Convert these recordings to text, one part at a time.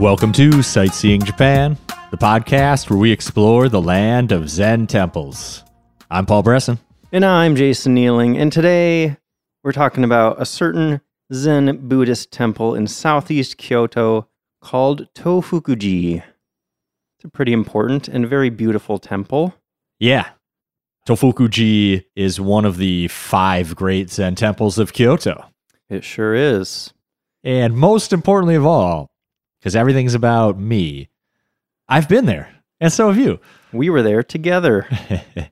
Welcome to Sightseeing Japan, the podcast where we explore the land of Zen temples. I'm Paul Bresson. And I'm Jason Nealing, and today we're talking about a certain Zen Buddhist temple in southeast Kyoto called Tofukuji. It's a pretty important and very beautiful temple. Yeah. Tofukuji is one of the five great Zen temples of Kyoto. It sure is. And most importantly of all, because everything's about me, I've been there, and so have you. We were there together.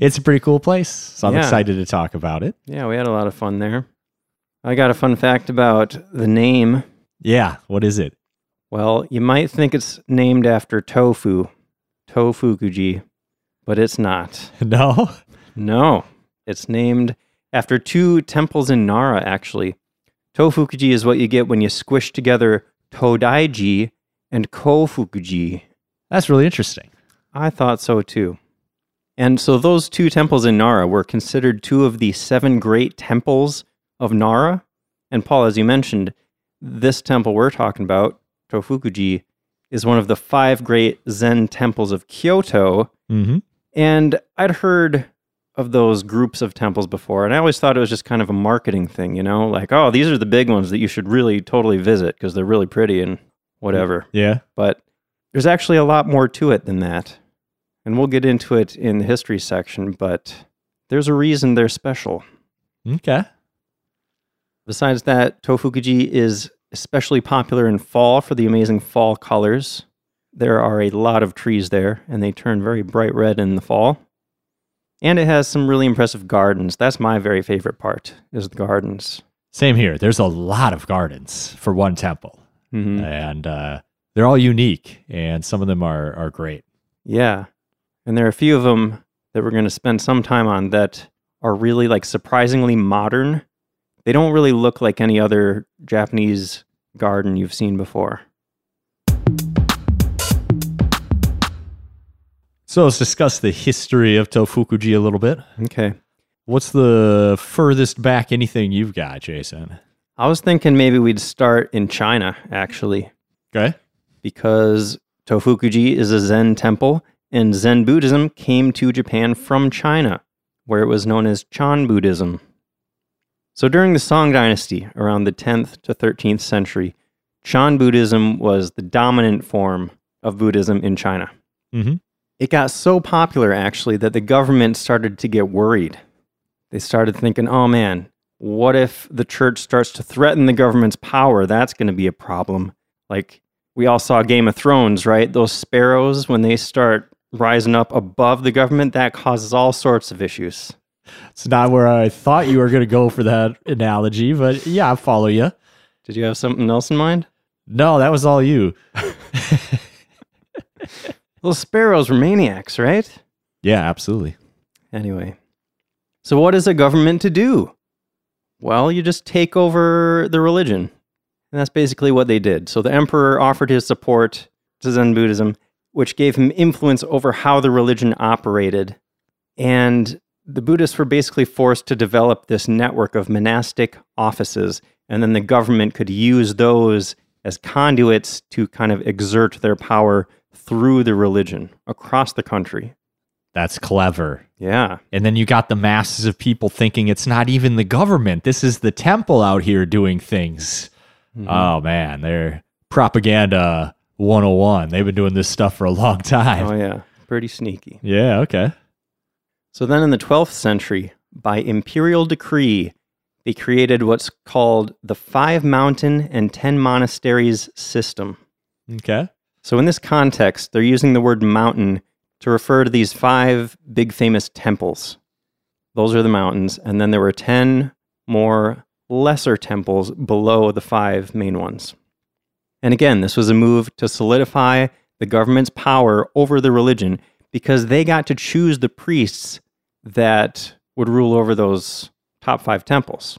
it's a pretty cool place, so I'm Yeah. excited to talk about it. yeah, we had a lot of fun there. I got a fun fact about the name. Yeah, what is it? Well, you might think it's named after tofu, tofu Tofukuji, but it's not. No? No, it's named after two temples in Nara, actually. Tofukuji is what you get when you squish together Todaiji and Kofukuji. That's really interesting. I thought so too. And so those two temples in Nara were considered two of the seven great temples of Nara. And Paul, as you mentioned, this temple we're talking about, Tofukuji, is one of the five great Zen temples of Kyoto. Mm-hmm. And I'd heard of those groups of temples before, and I always thought it was just kind of a marketing thing, you know, like, oh, these are the big ones that you should really totally visit because they're really pretty and whatever. Yeah. But there's actually a lot more to it than that. And we'll get into it in the history section, but there's a reason they're special. Okay. Besides that, Tofukuji is especially popular in fall for the amazing fall colors. There are a lot of trees there, and they turn very bright red in the fall. And it has some really impressive gardens. That's my very favorite part, is the gardens. Same here. There's a lot of gardens for one temple, hmm and uh, they're all unique, and some of them are are great. Yeah. And there are a few of them that we're going to spend some time on that are really like surprisingly modern. They don't really look like any other Japanese garden you've seen before. So let's discuss the history of Tofukuji a little bit. Okay. What's the furthest back anything you've got, Jason? I was thinking maybe we'd start in China, actually, Okay. because Tofukuji is a Zen temple, and Zen Buddhism came to Japan from China, where it was known as Chan Buddhism. So during the Song Dynasty, around the 10th to 13th century, Chan Buddhism was the dominant form of Buddhism in China. Mm-hmm. It got so popular, actually, that the government started to get worried. They started thinking, oh man, what if the church starts to threaten the government's power? That's going to be a problem. Like we all saw Game of Thrones, right? Those sparrows, when they start rising up above the government, that causes all sorts of issues. It's not where I thought you were going to go for that analogy, but yeah, I follow you. Did you have something else in mind? No, that was all you. Those sparrows were maniacs, right? Yeah, absolutely. Anyway, so what is a government to do? Well, you just take over the religion. And that's basically what they did. So the emperor offered his support to Zen Buddhism, which gave him influence over how the religion operated. And the Buddhists were basically forced to develop this network of monastic offices. And then the government could use those as conduits to kind of exert their power through the religion across the country. That's clever. Yeah. And then you got the masses of people thinking it's not even the government. This is the temple out here doing things. Mhm. Oh man, they're propaganda 101. They've been doing this stuff for a long time. Oh, yeah. Pretty sneaky. Yeah, okay. So then in the 12th century, by imperial decree, they created what's called the Five Mountain and Ten Monasteries system. Okay. So in this context, they're using the word mountain to refer to these five big famous temples. Those are the mountains. And then there were 10 more lesser temples below the five main ones. And again, this was a move to solidify the government's power over the religion because they got to choose the priests that would rule over those top five temples.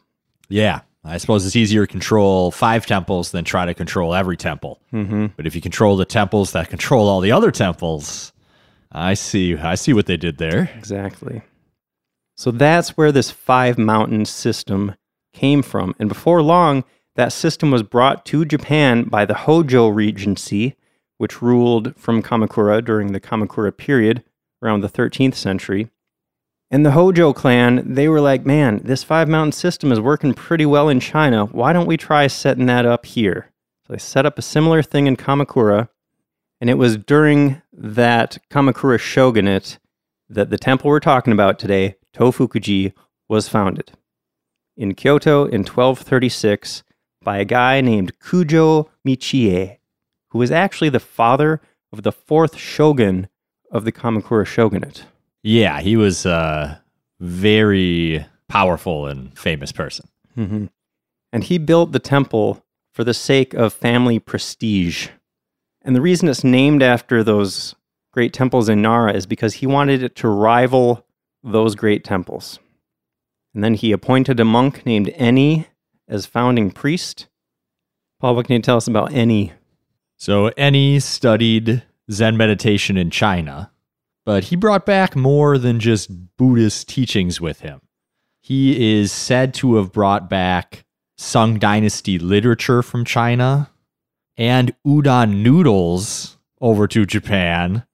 Yeah. I suppose it's easier to control five temples than try to control every temple. Mm-hmm. But if you control the temples that control all the other temples, I see I see what they did there. Exactly. So that's where this five mountain system came from. And before long, that system was brought to Japan by the Hojo Regency, which ruled from Kamakura during the Kamakura period around the 13th century. And the Hojo clan, they were like, man, this five mountain system is working pretty well in China. Why don't we try setting that up here? So they set up a similar thing in Kamakura. And it was during that Kamakura shogunate that the temple we're talking about today, Tofukuji, was founded. In Kyoto in 1236 by a guy named Kujo Michiie, who was actually the father of the fourth shogun of the Kamakura shogunate. Yeah, he was a very powerful and famous person. Mm-hmm. And he built the temple for the sake of family prestige. And the reason it's named after those great temples in Nara is because he wanted it to rival those great temples. And then he appointed a monk named Eni as founding priest. Paul, what can you tell us about Eni? So, Eni studied Zen meditation in China, but he brought back more than just Buddhist teachings with him. He is said to have brought back Sung Dynasty literature from China and udon noodles over to Japan.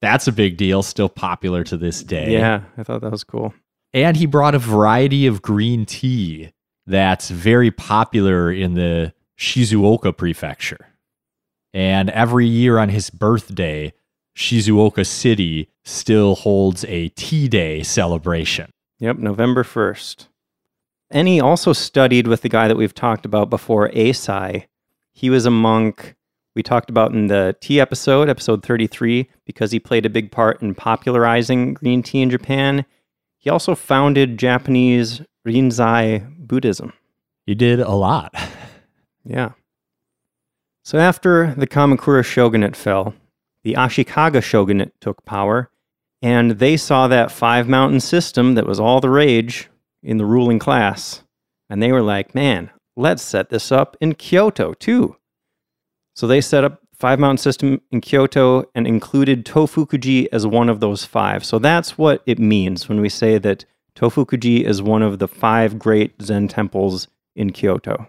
That's a big deal, still popular to this day. Yeah, I thought that was cool. And he brought a variety of green tea that's very popular in the Shizuoka prefecture. And every year on his birthday, Shizuoka City still holds a tea day celebration. Yep, November 1st. Eni also studied with the guy that we've talked about before, Eisai. He was a monk we talked about in the tea episode, episode 33, because he played a big part in popularizing green tea in Japan. He also founded Japanese Rinzai Buddhism. He did a lot. Yeah. So after the Kamakura shogunate fell, the Ashikaga shogunate took power, and they saw that five mountain system that was all the rage in the ruling class. And they were like, man, let's set this up in Kyoto too. So they set up five mountain system in Kyoto and included Tofukuji as one of those five. So that's what it means when we say that Tofukuji is one of the five great Zen temples in Kyoto.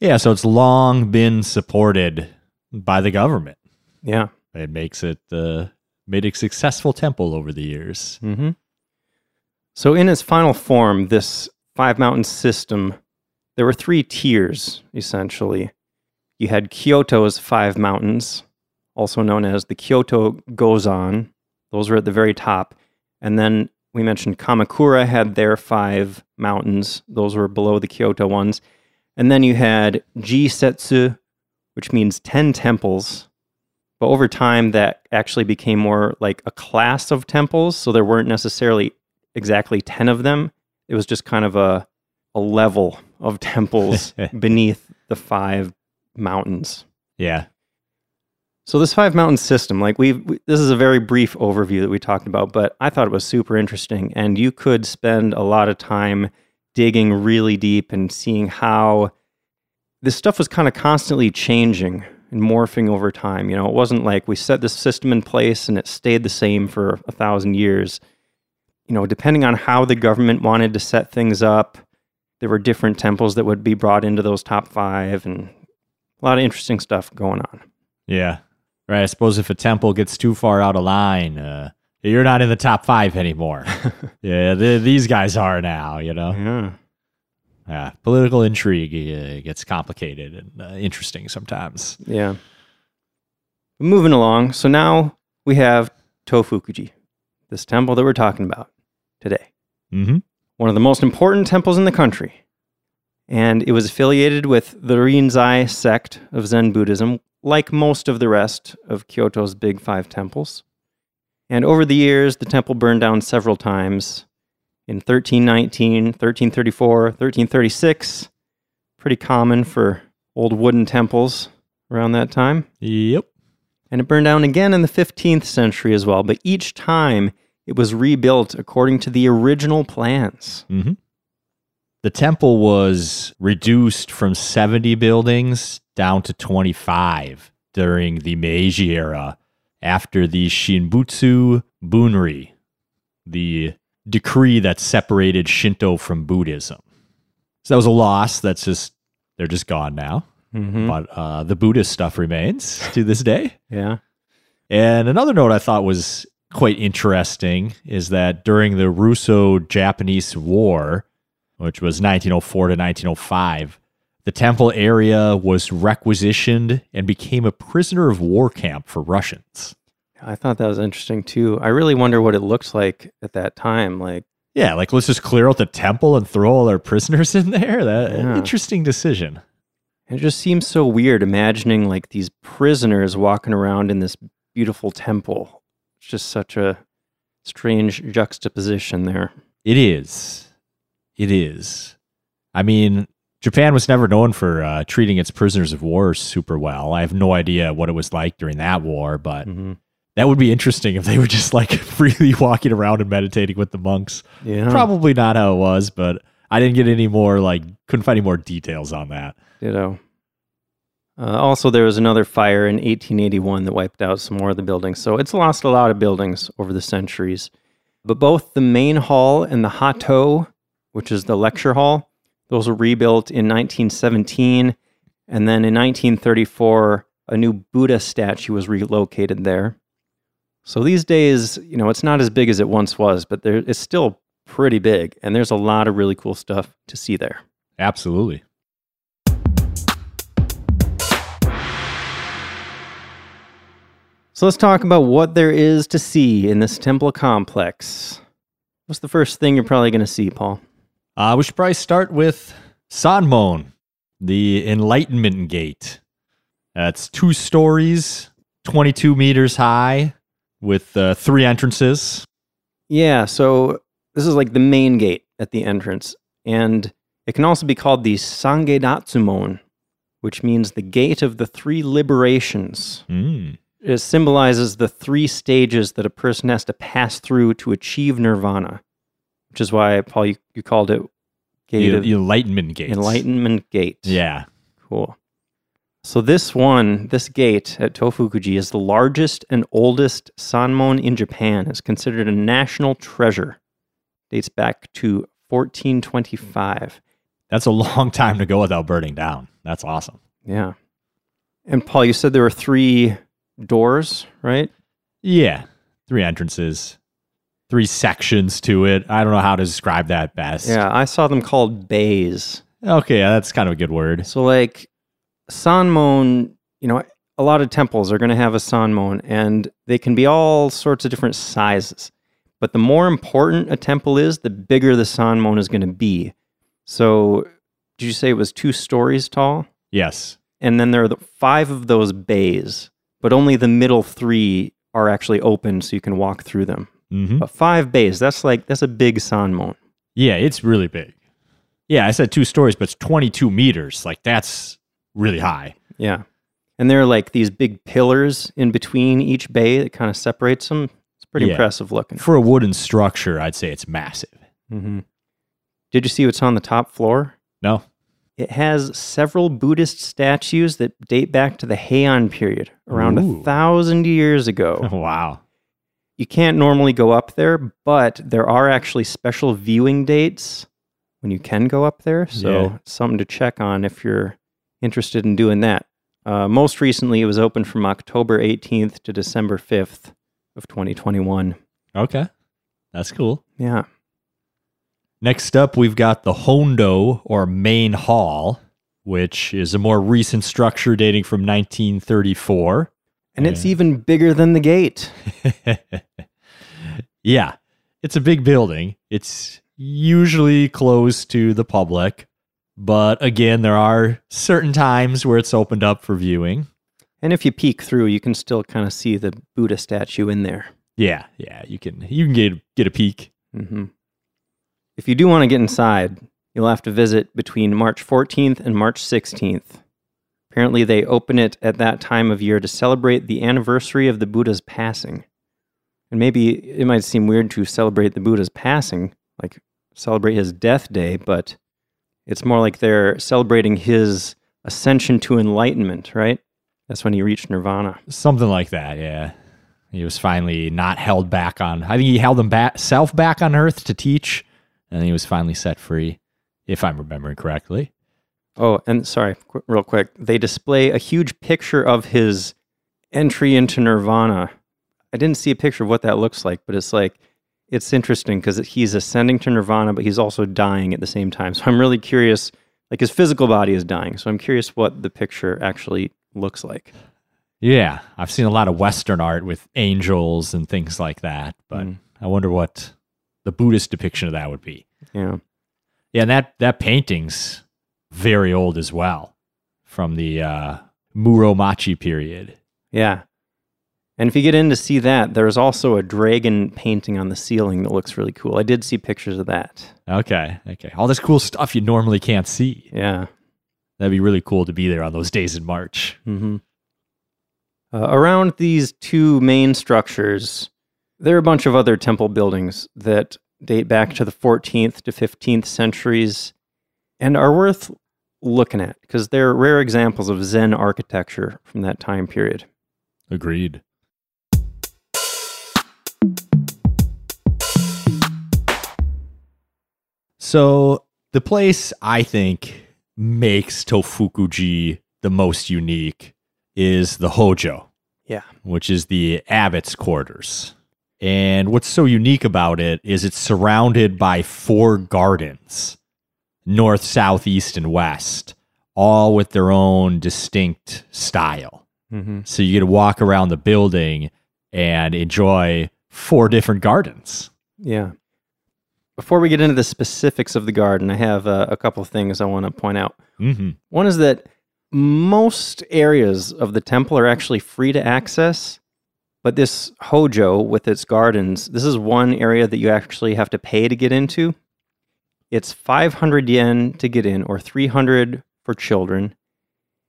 Yeah, so it's long been supported by the government. Yeah. It makes it uh, made a successful temple over the years. Mm-hmm. So in its final form, this five mountain system, there were three tiers essentially. You had Kyoto's five mountains, also known as the Kyoto Gozan. Those were at the very top. And then we mentioned Kamakura had their five mountains. Those were below the Kyoto ones. And then you had Jissetsu, which means 10 temples. But over time, that actually became more like a class of temples. So there weren't necessarily exactly 10 of them. It was just kind of a, a level of temples beneath the five mountains. Yeah. So this five mountain system, like we've, we, this is a very brief overview that we talked about, but I thought it was super interesting, and you could spend a lot of time digging really deep and seeing how this stuff was kind of constantly changing and morphing over time. You know, it wasn't like we set this system in place and it stayed the same for a thousand years. You know, depending on how the government wanted to set things up, there were different temples that would be brought into those top five, and a lot of interesting stuff going on. Yeah. Right. I suppose if a temple gets too far out of line, uh, you're not in the top five anymore. yeah, the, these guys are now, you know? Yeah. Yeah. Political intrigue uh, gets complicated and uh, interesting sometimes. Yeah. Moving along. So now we have Tofukuji, this temple that we're talking about today. Mm-hmm. One of the most important temples in the country. And it was affiliated with the Rinzai sect of Zen Buddhism, like most of the rest of Kyoto's big five temples. And over the years, the temple burned down several times in 1319, 1334, 1336. Pretty common for old wooden temples around that time. Yep. And it burned down again in the 15th century as well, but each time it was rebuilt according to the original plans. Mm-hmm. The temple was reduced from 70 buildings down to 25 during the Meiji era after the Shinbutsu Bunri, the decree that separated Shinto from Buddhism. So that was a loss that's just They're just gone now. Mhm. But uh, the Buddhist stuff remains to this day. Yeah. And another note I thought was quite interesting is that during the Russo Japanese War, which was 1904 to 1905, the temple area was requisitioned and became a prisoner of war camp for Russians. I thought that was interesting too. I really wonder what it looked like at that time. Like, Yeah, like let's just clear out the temple and throw all our prisoners in there. That Yeah. interesting decision. it just seems so weird imagining like these prisoners walking around in this beautiful temple. It's just such a strange juxtaposition there. It is. It is. I mean, Japan was never known for uh, treating its prisoners of war super well. I have no idea what it was like during that war, but Mm-hmm. That would be interesting if they were just like freely walking around and meditating with the monks. Yeah. Probably not how it was, but I didn't get any more, like, couldn't find any more details on that. Ditto. Uh, also, there was another fire in 1881 that wiped out some more of the buildings. So it's lost a lot of buildings over the centuries. But both the main hall and the Hatto, which is the lecture hall, those were rebuilt in 1917. And then in 1934, a new Buddha statue was relocated there. So these days, you know, it's not as big as it once was, but there, it's still pretty big. And there's a lot of really cool stuff to see there. Absolutely. So let's talk about what there is to see in this temple complex. What's the first thing you're probably going to see, Paul? Uh, we should probably start with Sanmon, the Enlightenment Gate. That's two stories, 22 meters high, with uh, three entrances. Yeah, so this is like the main gate at the entrance, and it can also be called the Sangedatsumon, which means the gate of the three liberations. Mm. It symbolizes the three stages that a person has to pass through to achieve nirvana, which is why, Paul, you, you called it Gate The, of the Enlightenment Gate. Enlightenment Gate. Yeah. Cool. So this one, this gate at Tofukuji is the largest and oldest sanmon in Japan. It's considered a national treasure. Dates back to 1425. That's a long time to go without burning down. That's awesome. Yeah. And Paul, you said there were three doors, right? Yeah. Three entrances, three sections to it. I don't know how to describe that best. Yeah, I saw them called bays. Okay. Yeah, that's kind of a good word. So like sanmon, you know, a lot of temples are going to have a sanmon and they can be all sorts of different sizes. But the more important a temple is, the bigger the sanmon is going to be. So, did you say it was two stories tall? Yes. And then there are the five of those bays, but only the middle three are actually open so you can walk through them. hmm But five bays, that's like, that's a big sanmon. Yeah, it's really big. Yeah, I said two stories, but it's 22 meters. Like, that's really high. Yeah. And there are like these big pillars in between each bay that kind of separates them. It's pretty Yeah. impressive looking. For a wooden structure, I'd say it's massive. hmm Did you see what's on the top floor? No? It has several Buddhist statues that date back to the Heian period, around Ooh. a thousand years ago. wow. you can't normally go up there, but there are actually special viewing dates when you can go up there. So Yeah. something to check on if you're interested in doing that. Uh, most recently, it was open from October 18th to December 5th of 2021. Okay. That's cool. Yeah. Next up, we've got the Hondo or main hall, which is a more recent structure dating from 1934. And it's even bigger than the gate. yeah, it's a big building. It's usually closed to the public, but again, there are certain times where it's opened up for viewing. And if you peek through, you can still kind of see the Buddha statue in there. Yeah, yeah, you can you can get get a peek. hmm If you do want to get inside, you'll have to visit between March 14th and March 16th. Apparently, they open it at that time of year to celebrate the anniversary of the Buddha's passing. And maybe it might seem weird to celebrate the Buddha's passing, like celebrate his death day, but it's more like they're celebrating his ascension to enlightenment, right? That's when he reached nirvana. Something like that, yeah. He was finally not held back on. I think he held himself back on Earth to teach, and he was finally set free, if I'm remembering correctly. Oh, and sorry, qu- real quick. They display a huge picture of his entry into nirvana. I didn't see a picture of what that looks like, but it's like it's interesting because he's ascending to nirvana, but he's also dying at the same time. So I'm really curious. Like his physical body is dying, so I'm curious what the picture actually looks like. Yeah, I've seen a lot of Western art with angels and things like that, but Mm. I wonder what the Buddhist depiction of that would be. Yeah. Yeah, and that that painting's very old as well, from the uh, Muromachi period. Yeah. And if you get in to see that, there's also a dragon painting on the ceiling that looks really cool. I did see pictures of that. Okay, okay, all this cool stuff you normally can't see. Yeah. That'd be really cool to be there on those days in March. hmm Uh, around these two main structures, there are a bunch of other temple buildings that date back to the 14th to 15th centuries and are worth looking at because they're rare examples of Zen architecture from that time period. Agreed. So the place I think makes Tofukuji the most unique is the Hojo, Yeah. which is the abbot's quarters. And what's so unique about it is it's surrounded by four gardens north, south, east, and west, all with their own distinct style. Mm-hmm. So you get to walk around the building and enjoy four different gardens. Yeah. Before we get into the specifics of the garden, I have uh, a couple of things I want to point out. Mm-hmm. One is that most areas of the temple are actually free to access, but this Hojo with its gardens, this is one area that you actually have to pay to get into. It's 500 yen to get in or 300 for children,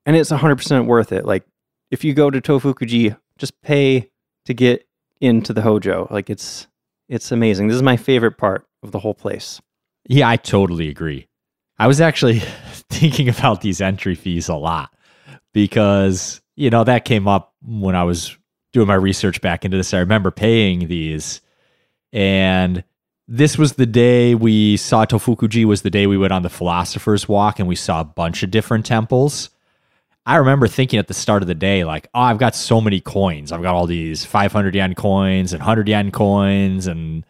and it's 100% worth it. Like if you go to Tofukuji, just pay to get into the Hojo. Like it's it's amazing. This is my favorite part of the whole place. Yeah, I totally agree. I was actually thinking about these entry fees a lot because, you know, that came up when I was doing my research back into this. I remember paying these and this was the day we saw Tofukuji was the day we went on the philosopher's walk and we saw a bunch of different temples. I remember thinking at the start of the day, like, oh, I've got so many coins. I've got all these 500 yen coins and 100 yen coins, and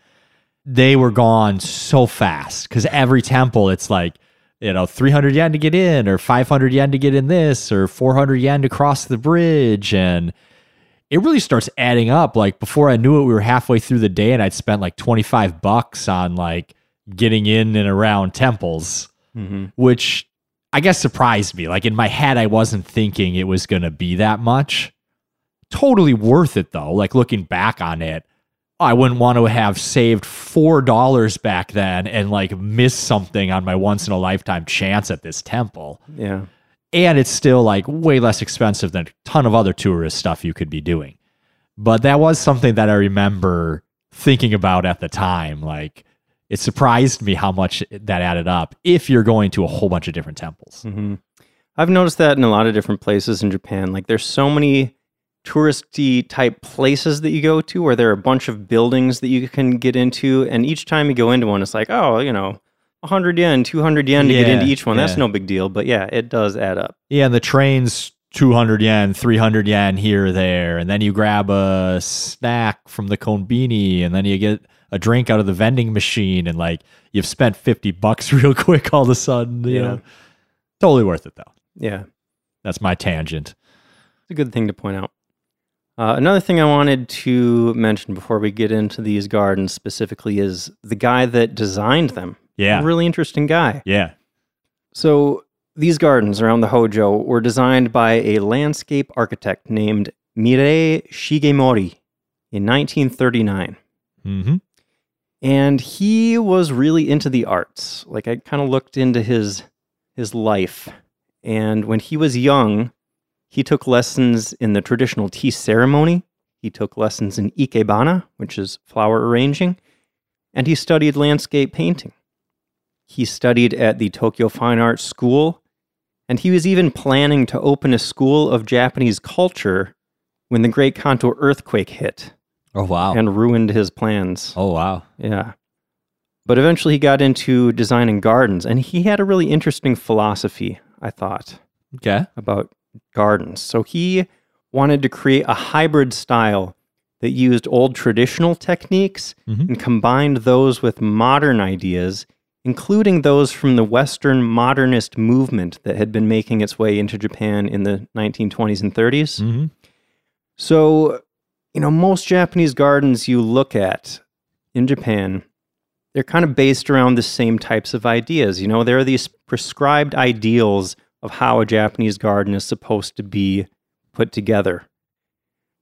they were gone so fast because every temple, it's like, you know, 300 yen to get in, or 500 yen to get in this, or 400 yen to cross the bridge. And it really starts adding up. Like, before I knew it, we were halfway through the day, and I'd spent like 25 bucks on like getting in and around temples Mm-hmm. which I guess surprised me. Like in my head, I wasn't thinking it was going to be that much. Totally worth it though. Like looking back on it, I wouldn't want to have saved four dollars back then and like miss something on my once in a lifetime chance at this temple. Yeah. And it's still like way less expensive than a ton of other tourist stuff you could be doing. But that was something that I remember thinking about at the time. Like it surprised me how much that added up if you're going to a whole bunch of different temples. hmm I've noticed that in a lot of different places in Japan. Like there's so many touristy type places that you go to where there are a bunch of buildings that you can get into. And each time you go into one, it's like, oh, you know, 100 yen, 200 yen to get into each one. That's no big deal. But yeah, it does add up. Yeah, and the train's 200 yen, 300 yen here or there. And then you grab a snack from the konbini and then you get a drink out of the vending machine and like you've spent 50 bucks real quick all of a sudden. You Yeah. know, totally worth it though. Yeah. That's my tangent. It's a good thing to point out. Uh, another thing I wanted to mention before we get into these gardens specifically is the guy that designed them. Yeah. A really interesting guy. Yeah. So these gardens around the Hojo were designed by a landscape architect named Mirei Shigemori in 1939. Mm-hmm. And he was really into the arts. Like I kind of looked into his his life. And when he was young, he took lessons in the traditional tea ceremony. He took lessons in ikebana, which is flower arranging, and he studied landscape painting. He studied at the Tokyo Fine Arts School, and he was even planning to open a school of Japanese culture when the Great Kanto earthquake hit Oh, wow. and ruined his plans. oh, wow. Yeah. But eventually he got into designing gardens, and he had a really interesting philosophy. I thought, Okay. about gardens. So he wanted to create a hybrid style that used old traditional techniques Mhm. and combined those with modern ideas, including those from the Western modernist movement that had been making its way into Japan in the 1920s and 30s. hmm So, you know, most Japanese gardens you look at in Japan, they're kind of based around the same types of ideas. You know, there are these prescribed ideals of how a Japanese garden is supposed to be put together.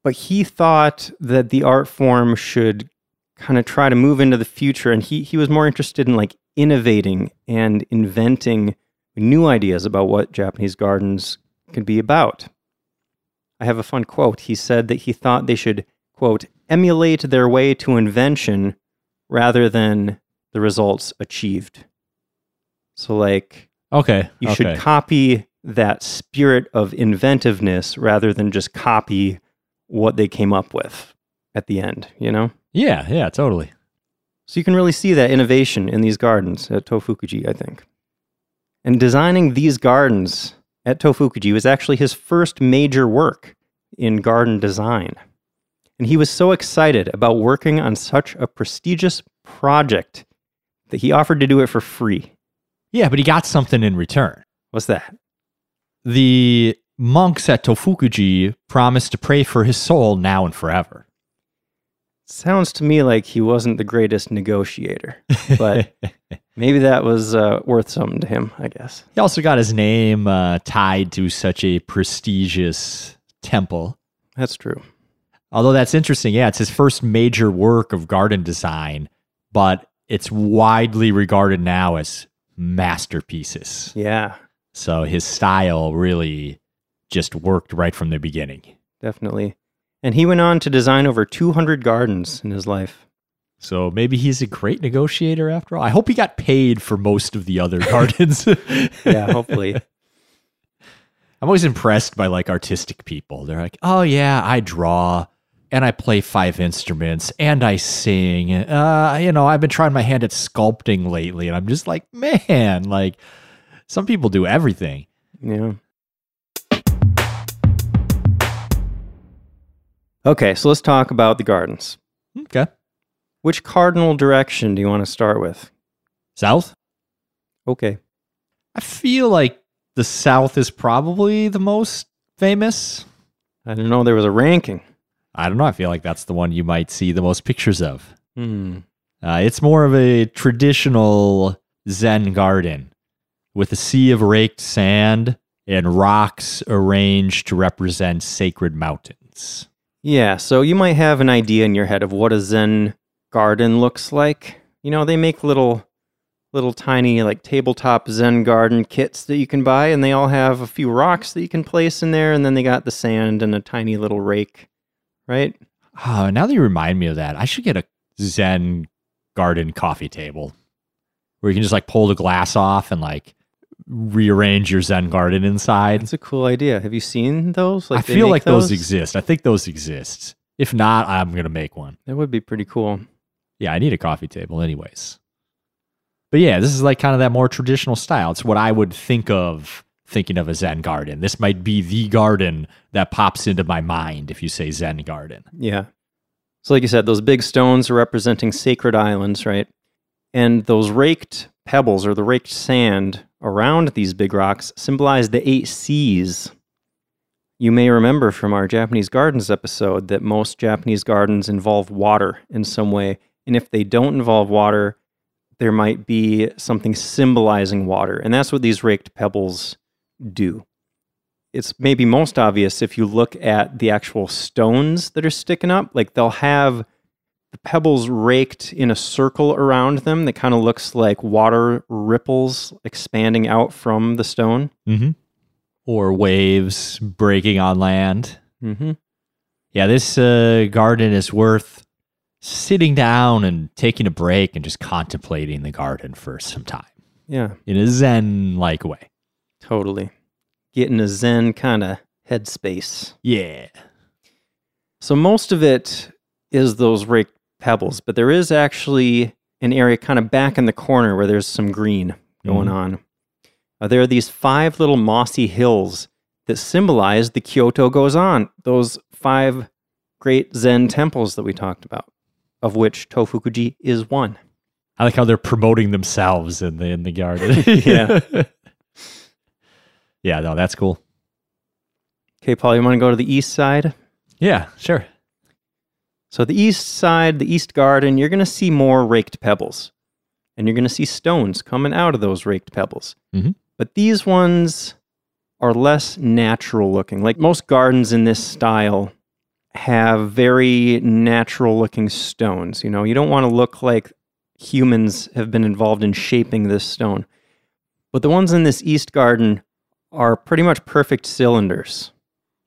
But he thought that the art form should kind of try to move into the future and he he was more interested in like innovating and inventing new ideas about what Japanese gardens could be about. I have a fun quote. He said that he thought they should, quote, emulate their way to invention rather than the results achieved. So, like, Okay. you okay. should copy that spirit of inventiveness rather than just copy what they came up with at the end, you know? yeah. Yeah. Totally. So you can really see that innovation in these gardens at Tofukuji, I think. And designing these gardens at Tofukuji was actually his first major work in garden design. And he was so excited about working on such a prestigious project that he offered to do it for free. Yeah, but he got something in return. What's that? The monks at Tofukuji promised to pray for his soul now and forever. Sounds to me like he wasn't the greatest negotiator, but maybe that was uh, worth something to him, I guess. he also got his name uh, tied to such a prestigious temple. That's true. Although that's interesting. Yeah, it's his first major work of garden design, but it's widely regarded now as masterpieces. Yeah, So his style really just worked right from the beginning. definitely. And he went on to design over 200 gardens in his life. So maybe he's a great negotiator after all. I hope he got paid for most of the other gardens. Yeah, hopefully. I'm always impressed by like artistic people. They're like, "Oh yeah, I draw and I play five instruments and I sing. Uh, you know, I've been trying my hand at sculpting lately." And I'm just like, "Man, like some people do everything." Yeah. Okay, so let's talk about the gardens. Okay. Which cardinal direction do you want to start with? South? Okay. I feel like the South is probably the most famous. I didn't know there was a ranking. I don't know. I feel like that's the one you might see the most pictures of. Hmm. Uh, it's more of a traditional Zen garden with a sea of raked sand and rocks arranged to represent sacred mountains. Yeah, so you might have an idea in your head of what a Zen garden looks like. You know, they make little little tiny like tabletop Zen garden kits that you can buy and they all have a few rocks that you can place in there and then they got the sand and a tiny little rake, right? Oh, now that you remind me of that, I should get a Zen garden coffee table where you can just like pull the glass off and like rearrange your Zen garden inside. That's a cool idea. Have you seen those? Like I feel like those exist. I think those exist. If not, I'm going to make one. That would be pretty cool. Yeah, I need a coffee table, anyways. But yeah, this is like kind of that more traditional style. It's what I would think of thinking of a Zen garden. This might be the garden that pops into my mind if you say Zen garden. Yeah. So, like you said, those big stones are representing sacred islands, right? And those raked pebbles or the raked sand around these big rocks symbolize the eight seas. You may remember from our Japanese gardens episode that most Japanese gardens involve water in some way. And if they don't involve water, there might be something symbolizing water. And that's what these raked pebbles do. It's maybe most obvious if you look at the actual stones that are sticking up. Like they'll have the pebbles raked in a circle around them that kind of looks like water ripples expanding out from the stone. Mm-hmm. Or waves breaking on land. Mm-hmm. Yeah, this uh, garden is worth sitting down and taking a break and just contemplating the garden for some time Yeah, in a Zen like way. totally. Getting a Zen kind of headspace. Yeah. So most of it is those raked pebbles, but there is actually an area kind of back in the corner where there's some green going Mhm. on. Uh, there are these five little mossy hills that symbolize the Kyoto Gozan, those five great Zen temples that we talked about, of which Tofukuji is one. I like how they're promoting themselves in the in the garden. Yeah. yeah, no, that's cool. Okay, Paul, you want to go to the east side? Yeah, sure. So, the east side, the east garden, you're going to see more raked pebbles. And you're going to see stones coming out of those raked pebbles. Mhm. But these ones are less natural looking. Like most gardens in this style have very natural looking stones. You know, you don't want to look like humans have been involved in shaping this stone. But the ones in this east garden are pretty much perfect cylinders.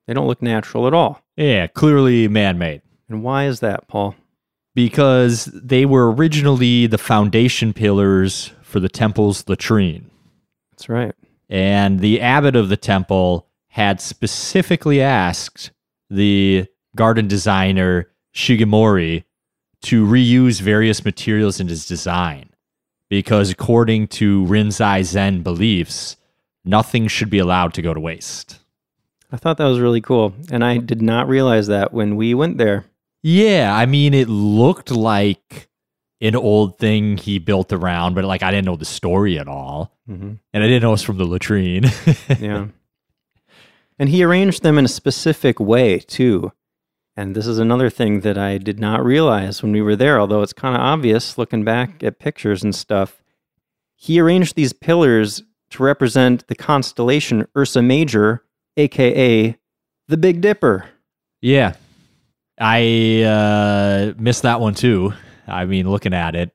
They don't look natural at all. Yeah, clearly man-made. And why is that, Paul? because they were originally the foundation pillars for the temple's latrine. That's right. And the abbot of the temple had specifically asked the garden designer Shigemori to reuse various materials in his design. Because according to Rinzai Zen beliefs, nothing should be allowed to go to waste. I thought that was really cool. And I did not realize that when we went there. Yeah, I mean, it looked like an old thing he built around, but like I didn't know the story at all. Mm-hmm. And I didn't know it was from the latrine. Yeah. and he arranged them in a specific way, too. And this is another thing that I did not realize when we were there, although it's kind of obvious looking back at pictures and stuff. He arranged these pillars to represent the constellation Ursa Major, aka the Big Dipper. yeah. I uh, missed that one too. I mean, looking at it,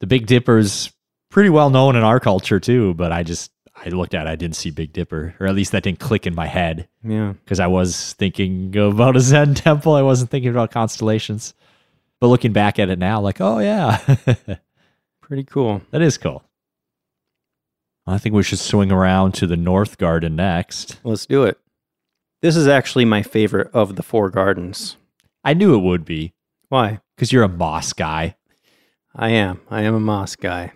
the Big Dipper's pretty well known in our culture too, but I just, I looked at it, I didn't see Big Dipper, or at least that didn't click in my head Yeah. because I was thinking about a Zen temple. I wasn't thinking about constellations. But looking back at it now, like, oh, yeah, Pretty cool. that is cool. I think we should swing around to the North Garden next. Let's do it. This is actually my favorite of the four gardens. I knew it would be Why? because you're a moss guy. I am. I am a moss guy.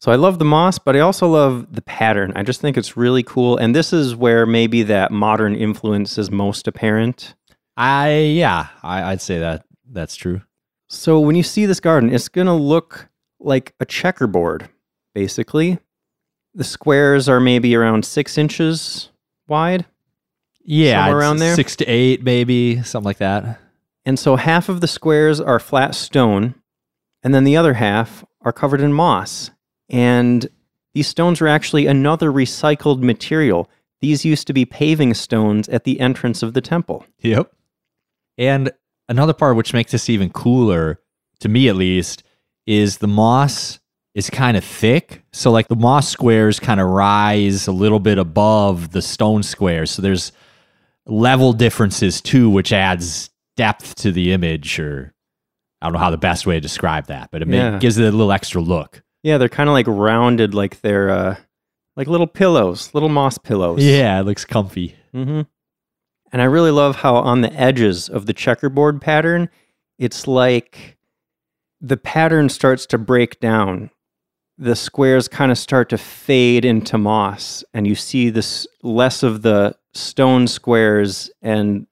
So I love the moss, but I also love the pattern. I just think it's really cool. And this is where maybe that modern influence is most apparent. I, yeah, I, I'd say that that's true. So when you see this garden, it's going to look like a checkerboard, basically. The squares are maybe around six inches wide. Yeah, Somewhere it's around there? six to eight, maybe something like that. And so half of the squares are flat stone, and then the other half are covered in moss. And these stones are actually another recycled material. These used to be paving stones at the entrance of the temple. Yep. And another part which makes this even cooler, to me at least, is the moss is kind of thick. So like the moss squares kind of rise a little bit above the stone squares. So there's level differences too, which adds depth to the image or I don't know how the best way to describe that, but it Yeah. gives it a little extra look. Yeah, they're kind of like rounded, like they're uh, like little pillows, little moss pillows. Yeah, it looks comfy. hmm And I really love how on the edges of the checkerboard pattern, it's like the pattern starts to break down. The squares kind of start to fade into moss, and you see this less of the stone squares, and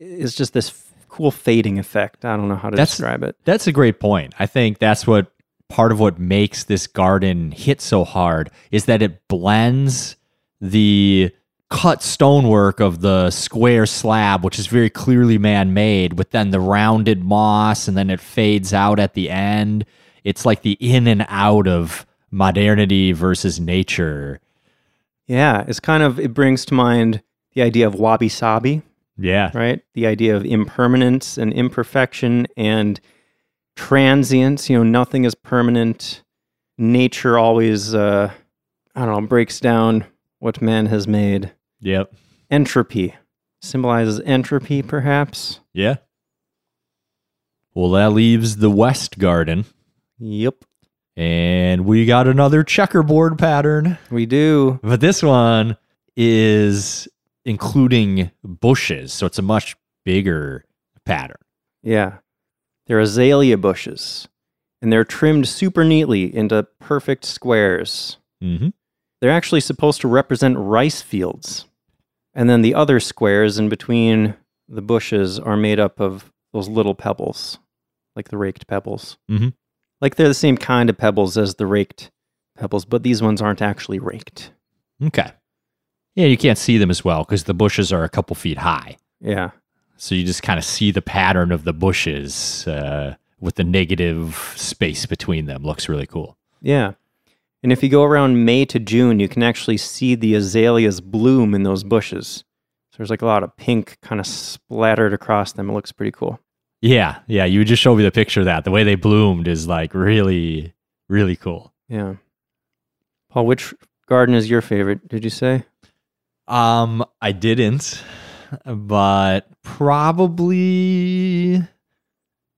it's just this cool fading effect. I don't know how to That's- describe it. That's a great point. I think that's what part of what makes this garden hit so hard is that it blends the cut stonework of the square slab, which is very clearly man made, with then the rounded moss and then it fades out at the end. It's like the in and out of modernity versus nature. Yeah, it's kind of, it brings to mind the idea of wabi sabi. Yeah. right? The idea of impermanence and imperfection and transience. You know, nothing is permanent. Nature always, uh, I don't know, breaks down what man has made. Yep. Entropy symbolizes entropy, perhaps. Yeah. Well, that leaves the West Garden. Yep, And we got another checkerboard pattern. we do. But this one is including bushes, so it's a much bigger pattern. Yeah. They're azalea bushes, and they're trimmed super neatly into perfect squares. Mm-hmm. They're actually supposed to represent rice fields. And then the other squares in between the bushes are made up of those little pebbles, like the raked pebbles. Mhm. Like they're the same kind of pebbles as the raked pebbles, but these ones aren't actually raked. Okay. Yeah, you can't see them as well because the bushes are a couple feet high. Yeah. So you just kind of see the pattern of the bushes uh, with the negative space between them. Looks really cool. Yeah. And if you go around May to June, you can actually see the azaleas bloom in those bushes. So there's like a lot of pink kind of splattered across them. It looks pretty cool. Yeah, yeah. You just showed me the picture of that. The way they bloomed is like really, really cool. Yeah. Paul, which garden is your favorite? Did you say? Um, I didn't, but probably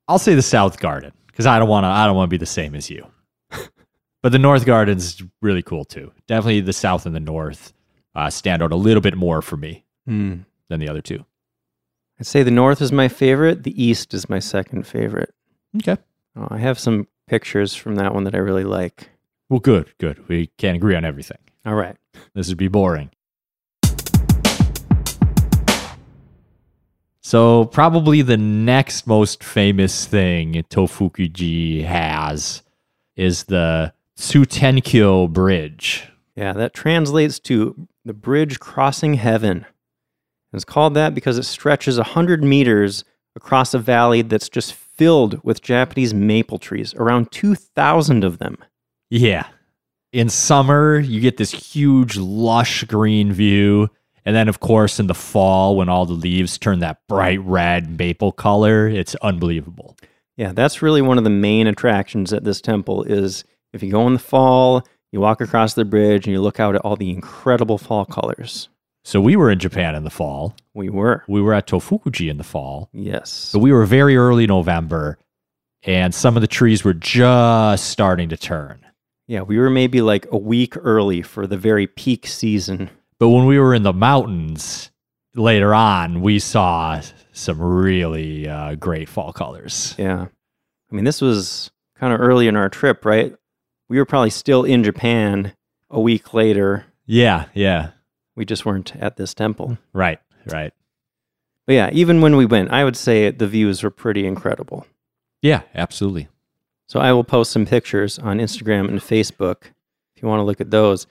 I'll say the South Garden because I don't want to. I don't want to be the same as you. but the North Garden's really cool too. Definitely the South and the North uh, stand out a little bit more for me Hmm. than the other two. I'd say the north is my favorite. The east is my second favorite. Okay. Oh, I have some pictures from that one that I really like. Well, good, good. We can't agree on everything. All right. This would be boring. So, probably the next most famous thing Tofukuji has is the Tsutenkyo Bridge. Yeah, that translates to the bridge crossing heaven. It's called that because it stretches 100 meters across a valley that's just filled with Japanese maple trees, around 2,000 of them. Yeah. In summer, you get this huge, lush green view. And then, of course, in the fall, when all the leaves turn that bright red maple color, it's unbelievable. Yeah, that's really one of the main attractions at this temple is if you go in the fall, you walk across the bridge and you look out at all the incredible fall colors. So, we were in Japan in the fall. We were. We were at Tofukuji in the fall. Yes. But we were very early November, and some of the trees were just starting to turn. Yeah, we were maybe like a week early for the very peak season. But when we were in the mountains later on, we saw some really uh, great fall colors. Yeah. I mean, this was kind of early in our trip, right? We were probably still in Japan a week later. Yeah, yeah, We just weren't at this temple. right, right. But yeah, even when we went, I would say the views were pretty incredible. Yeah, absolutely. So I will post some pictures on Instagram and Facebook if you want to look at those.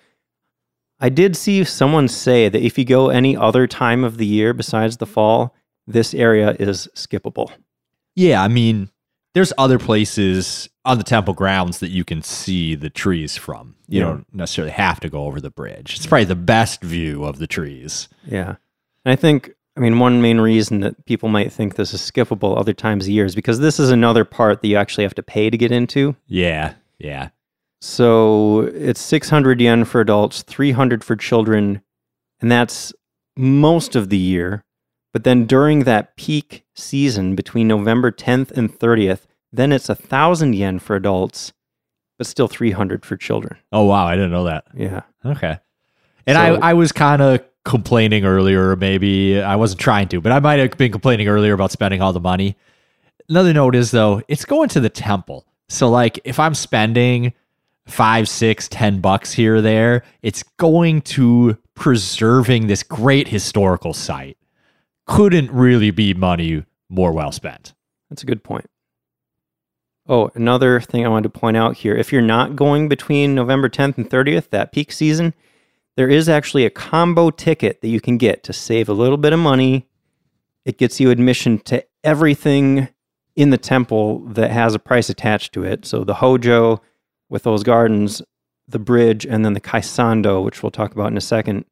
I did see someone say that if you go any other time of the year besides the fall, this area is skippable. Yeah, I mean, there's other places on the temple grounds that you can see the trees from. You Yeah. don't necessarily have to go over the bridge. It's probably the best view of the trees. Yeah. And I think, I mean, one main reason that people might think this is skippable other times of year is because this is another part that you actually have to pay to get into. Yeah, yeah. So it's 600 yen for adults, 300 for children, and that's most of the year. But then during that peak season between November 10th and 30th, then it's a thousand yen for adults, but still 300 for children. Oh, wow. I didn't know that. Yeah. Okay. And So- I, I was kind of complaining earlier, maybe I wasn't trying to, but I might have been complaining earlier about spending all the money. Another note is though, it's going to the temple. So like if I'm spending five, six, ten bucks here or there, it's going to preserving this great historical site. Couldn't really be money more well spent. That's a good point. Oh, another thing I wanted to point out here if you're not going between November 10th and 30th, that peak season, there is actually a combo ticket that you can get to save a little bit of money. It gets you admission to everything in the temple that has a price attached to it. So the Hojo with those gardens, the bridge, and then the Kaisando, which we'll talk about in a second.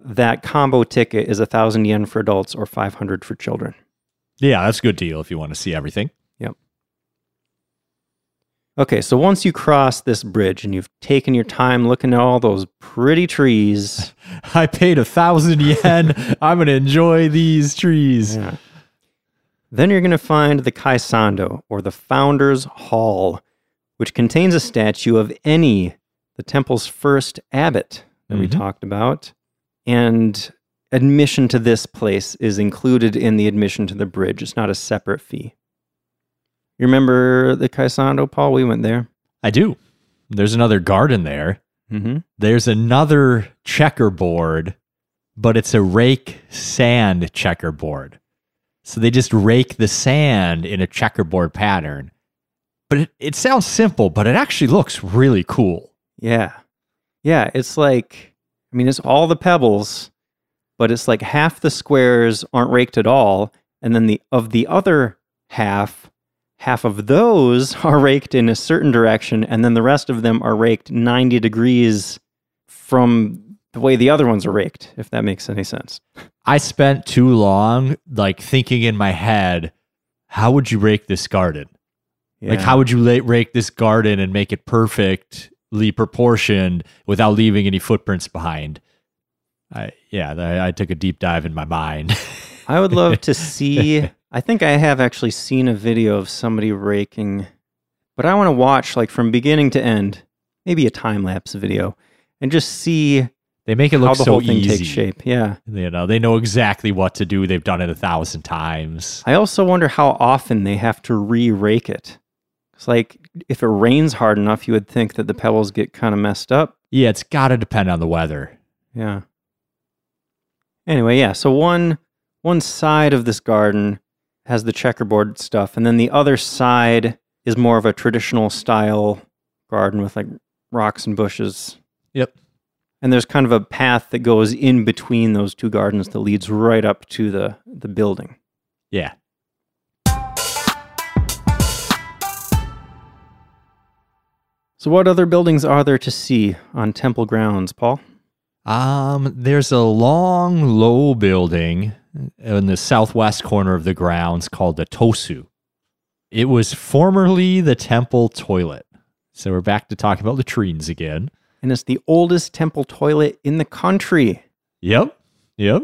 That combo ticket is a thousand yen for adults or 500 for children. Yeah, that's a good deal if you want to see everything. Yep. Okay, so once you cross this bridge and you've taken your time looking at all those pretty trees, I paid a thousand yen. I'm gonna enjoy these trees. yeah, then you're going to find the Kaisando, or the Founders Hall, which contains a statue of Enni, the temple's first abbot that we Mhm. talked about. And admission to this place is included in the admission to the bridge. It's not a separate fee. You remember the Kaisando, Paul? We went there. I do. There's another garden there. Mm-hmm. there's another checkerboard, but it's a rake sand checkerboard. So they just rake the sand in a checkerboard pattern. But it, it sounds simple, but it actually looks really cool. Yeah. Yeah. It's like, I mean, it's all the pebbles, but it's like half the squares aren't raked at all. And then the of the other half, half of those are raked in a certain direction. And then the rest of them are raked 90 degrees from the way the other ones are raked, if that makes any sense. I spent too long like thinking in my head, how would you rake this garden? Like how would you la- rake this garden and make it perfectly proportioned without leaving any footprints behind? I yeah, I, I took a deep dive in my mind. I would love to see. I think I have actually seen a video of somebody raking, but I want to watch like from beginning to end, maybe a time lapse video, and just see they make it how look the so whole thing easy. takes shape. Yeah. You know, they know exactly what to do. They've done it a thousand times. I also wonder how often they have to re rake it. It's like if it rains hard enough, you would think that the pebbles get kind of messed up. Yeah, it's got to depend on the weather. Yeah. Anyway, yeah. So one one side of this garden has the checkerboard stuff, and then the other side is more of a traditional style garden with like rocks and bushes. Yep. And there's kind of a path that goes in between those two gardens that leads right up to the the building. Yeah. So what other buildings are there to see on temple grounds, Paul? Um, there's a long, low building in the southwest corner of the grounds called the Tosu. It was formerly the temple toilet. So we're back to talking about latrines again. And it's the oldest temple toilet in the country. Yep. Yep.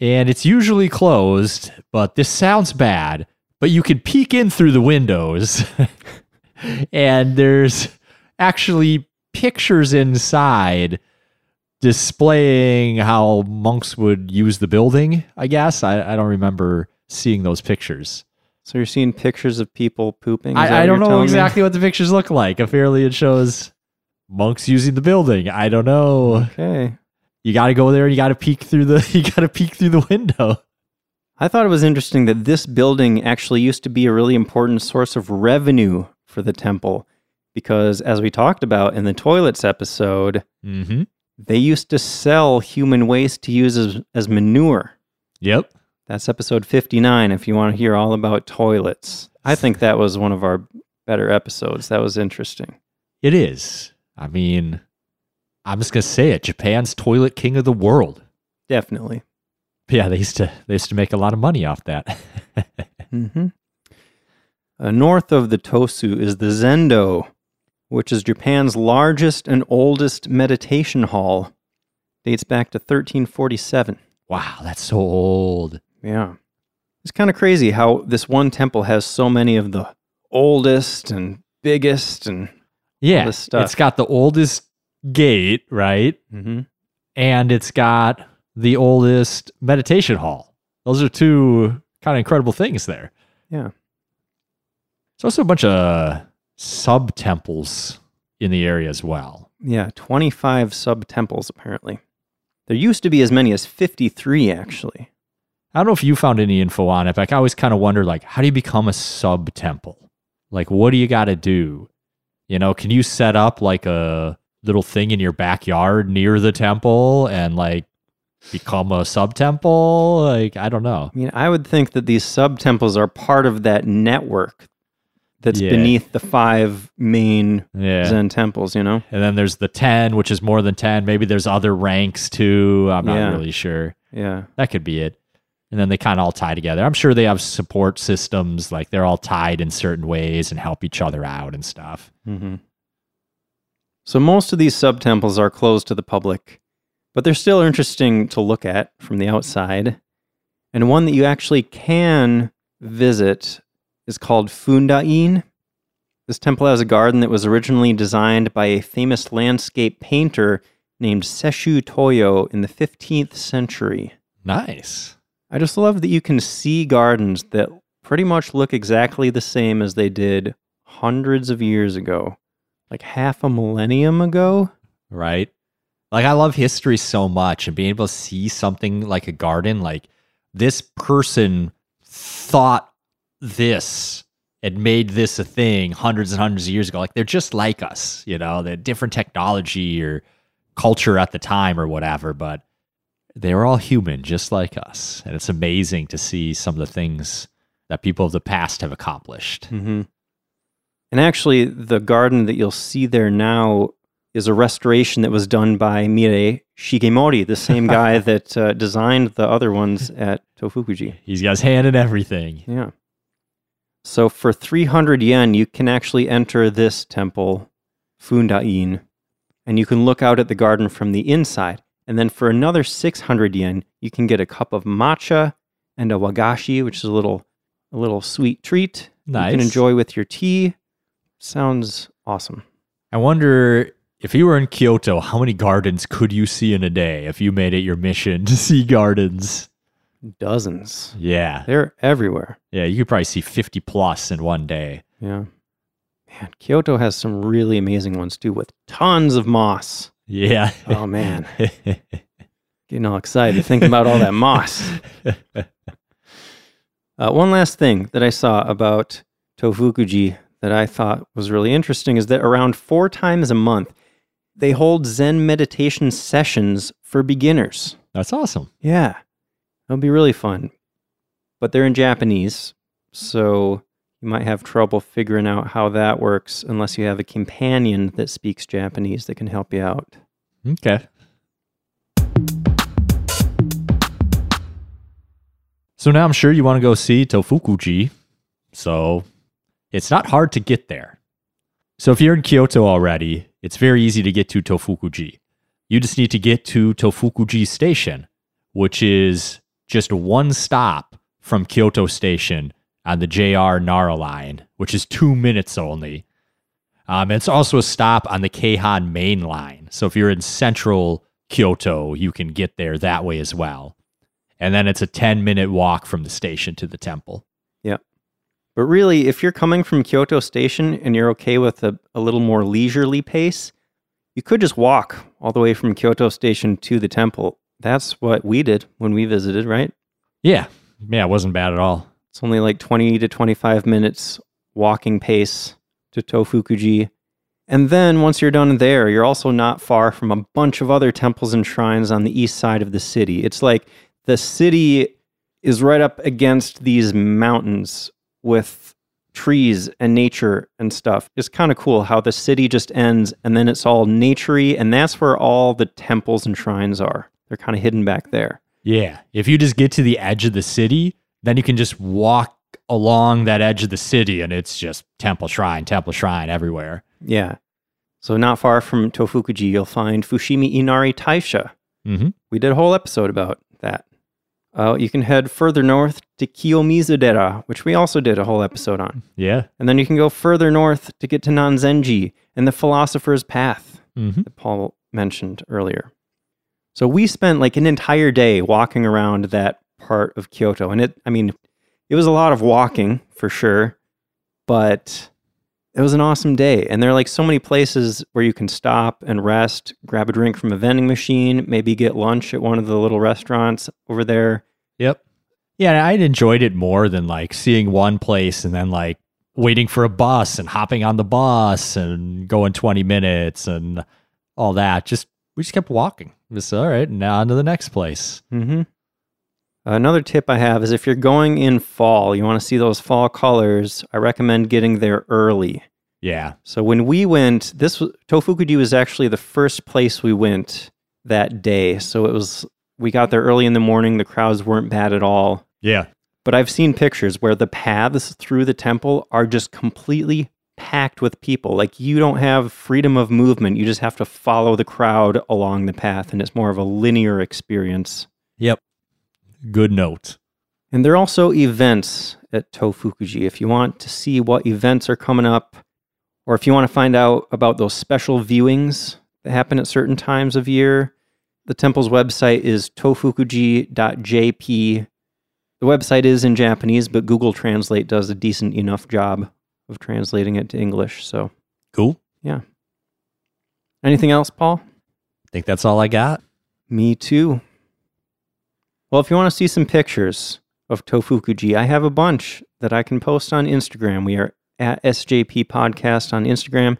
And it's usually closed, but this sounds bad. But you can peek in through the windows, and there's actually pictures inside displaying how monks would use the building, I guess. I, I don't remember seeing those pictures. So you're seeing pictures of people pooping? Is I, I don't know telling me? exactly what the pictures look like. Apparently, it shows monks using the building. I don't know. Okay. You got to go there. You got to peek through the. You got to peek through the window. I thought it was interesting that this building actually used to be a really important source of revenue for the temple because, as we talked about in the toilets episode, Mm-hmm. they used to sell human waste to use as, as manure. Yep. That's episode 59 if you want to hear all about toilets. I think that was one of our better episodes. That was interesting. It is. I mean, I'm just gonna say it. Japan's toilet king of the world. Definitely. Yeah, they used to they used to make a lot of money off that. hmm Uh, north of the Tosu is the Zendo, which is Japan's largest and oldest meditation hall. Dates back to 1347. wow, that's so old. Yeah. It's kind of crazy how this one temple has so many of the oldest and biggest and Yeah, it's got the oldest gate, right? Mhm. And it's got the oldest meditation hall. Those are two kind of incredible things there. Yeah. There's also a bunch of sub temples in the area as well. Yeah, 25 sub temples apparently. There used to be as many as 53 actually. I don't know if you found any info on it, but I always kind of wonder like, how do you become a sub temple? Like, what do you got to do? You know, can you set up like a little thing in your backyard near the temple and like become a sub temple? Like, I don't know. I mean, I would think that these sub temples are part of that network that's Yeah. beneath the five main Yeah. Zen temples, you know? And then there's the 10, which is more than 10. Maybe there's other ranks too. I'm not Yeah. really sure. Yeah. That could be it. And then they kind of all tie together. I'm sure they have support systems, like they're all tied in certain ways and help each other out and stuff. hmm So most of these sub temples are closed to the public, but they're still interesting to look at from the outside. And one that you actually can visit is called Fundain. This temple has a garden that was originally designed by a famous landscape painter named Seshu Toyo in the 15th century. Nice. I just love that you can see gardens that pretty much look exactly the same as they did hundreds of years ago, like half a millennium ago. right? Like I love history so much and being able to see something like a garden, like this person thought this and made this a thing hundreds and hundreds of years ago. Like they're just like us, you know, they're different technology or culture at the time or whatever, but they were all human just like us. And it's amazing to see some of the things that people of the past have accomplished. hmm And actually, the garden that you'll see there now is a restoration that was done by Mirei Shigemori, the same guy that uh, designed the other ones at Tofukuji. He's got his hand in everything. Yeah. So for 300 yen, you can actually enter this temple, Fundain, and you can look out at the garden from the inside. And then for another 600 yen, you can get a cup of matcha and a wagashi, which is a little a little sweet treat Nice. you can enjoy with your tea. Sounds awesome. I wonder if you were in Kyoto, how many gardens could you see in a day if you made it your mission to see gardens? Dozens. Yeah. They're everywhere. Yeah, you could probably see 50 plus in one day. Yeah. Man, Kyoto has some really amazing ones too with tons of moss. Yeah. Oh man. Getting all excited thinking about all that moss. Uh, one last thing that I saw about Tofukuji that I thought was really interesting is that around four times a month, they hold Zen meditation sessions for beginners. That's awesome. Yeah, it'll be really fun. But they're in Japanese, so you might have trouble figuring out how that works unless you have a companion that speaks Japanese that can help you out. Okay. So now I'm sure you want to go see Tofukuji. So it's not hard to get there. So if you're in Kyoto already, it's very easy to get to Tofukuji. You just need to get to Tofukuji Station, which is just one stop from Kyoto Station on the JR Nara line, which is two minutes only. Um, it's also a stop on the Keihan main line. So if you're in central Kyoto, you can get there that way as well. And then it's a 10 minute walk from the station to the temple. Yeah. But really, if you're coming from Kyoto Station and you're okay with a, a little more leisurely pace, you could just walk all the way from Kyoto Station to the temple. That's what we did when we visited, right? Yeah. Yeah, it wasn't bad at all. It's only like 20 to 25 minutes walking pace to Tofukuji. And then once you're done there, you're also not far from a bunch of other temples and shrines on the east side of the city. It's like the city is right up against these mountains with trees and nature and stuff. It's kind of cool how the city just ends and then it's all naturey, and that's where all the temples and shrines are. They're kind of hidden back there. Yeah. If you just get to the edge of the city, then you can just walk along that edge of the city and it's just temple shrine, temple shrine everywhere. Yeah. So not far from Tofukuji, you'll find Fushimi Inari Taisha. Mm-hmm. We did a whole episode about that. Uh, you can head further north to Kiyomizu-dera, which we also did a whole episode on. Yeah. And then you can go further north to get to Nanzenji and the Philosopher's Path Mm-hmm. that Paul mentioned earlier. So we spent like an entire day walking around that part of Kyoto. And it, I mean, it was a lot of walking for sure, but it was an awesome day. And there are like so many places where you can stop and rest, grab a drink from a vending machine, maybe get lunch at one of the little restaurants over there. Yep. Yeah, I'd enjoyed it more than like seeing one place and then like waiting for a bus and hopping on the bus and going 20 minutes and all that. Just we just kept walking. Just all right, now on to the next place. hmm Another tip I have is if you're going in fall, you want to see those fall colors, I recommend getting there early. Yeah. So when we went, this was Tofukuji was actually the first place we went that day. So it was we got there early in the morning. The crowds weren't bad at all. Yeah. But I've seen pictures where the paths through the temple are just completely packed with people. Like you don't have freedom of movement. You just have to follow the crowd along the path, and it's more of a linear experience. Yep. Good note. And there are also events at Tofukuji. If you want to see what events are coming up, or if you want to find out about those special viewings that happen at certain times of year, the temple's website is tofukuji.jp. The website is in Japanese, but Google Translate does a decent enough job of translating it to English. So, Cool. Yeah. Anything else, Paul? I think that's all I got. Me too. Well, if you want to see some pictures of Tofukuji, I have a bunch that I can post on Instagram. We are at SJP Podcast on Instagram.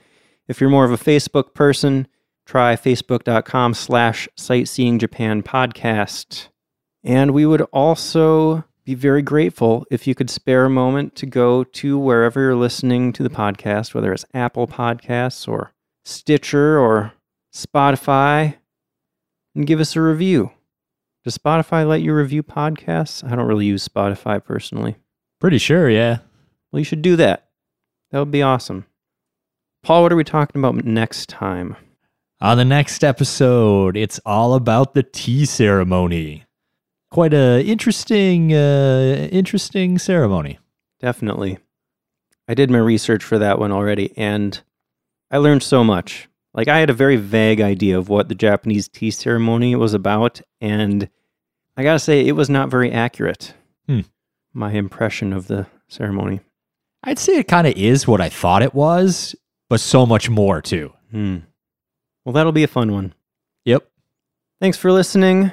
If you're more of a Facebook person, try facebook.com slash sightseeing Japan podcast. And we would also be very grateful if you could spare a moment to go to wherever you're listening to the podcast, whether it's Apple Podcasts or Stitcher or Spotify, and give us a review. Does Spotify let you review podcasts? I don't really use Spotify personally. Pretty sure, yeah. Well, you should do that. That would be awesome. Paul, what are we talking about next time? On the next episode, it's all about the tea ceremony. Quite a interesting, uh, interesting ceremony. Definitely. I did my research for that one already, and I learned so much. Like, I had a very vague idea of what the Japanese tea ceremony was about, and I gotta say, it was not very accurate. Hmm. My impression of the ceremony. I'd say it kind of is what I thought it was, but so much more too. Hmm. Well, that'll be a fun one. Yep. Thanks for listening.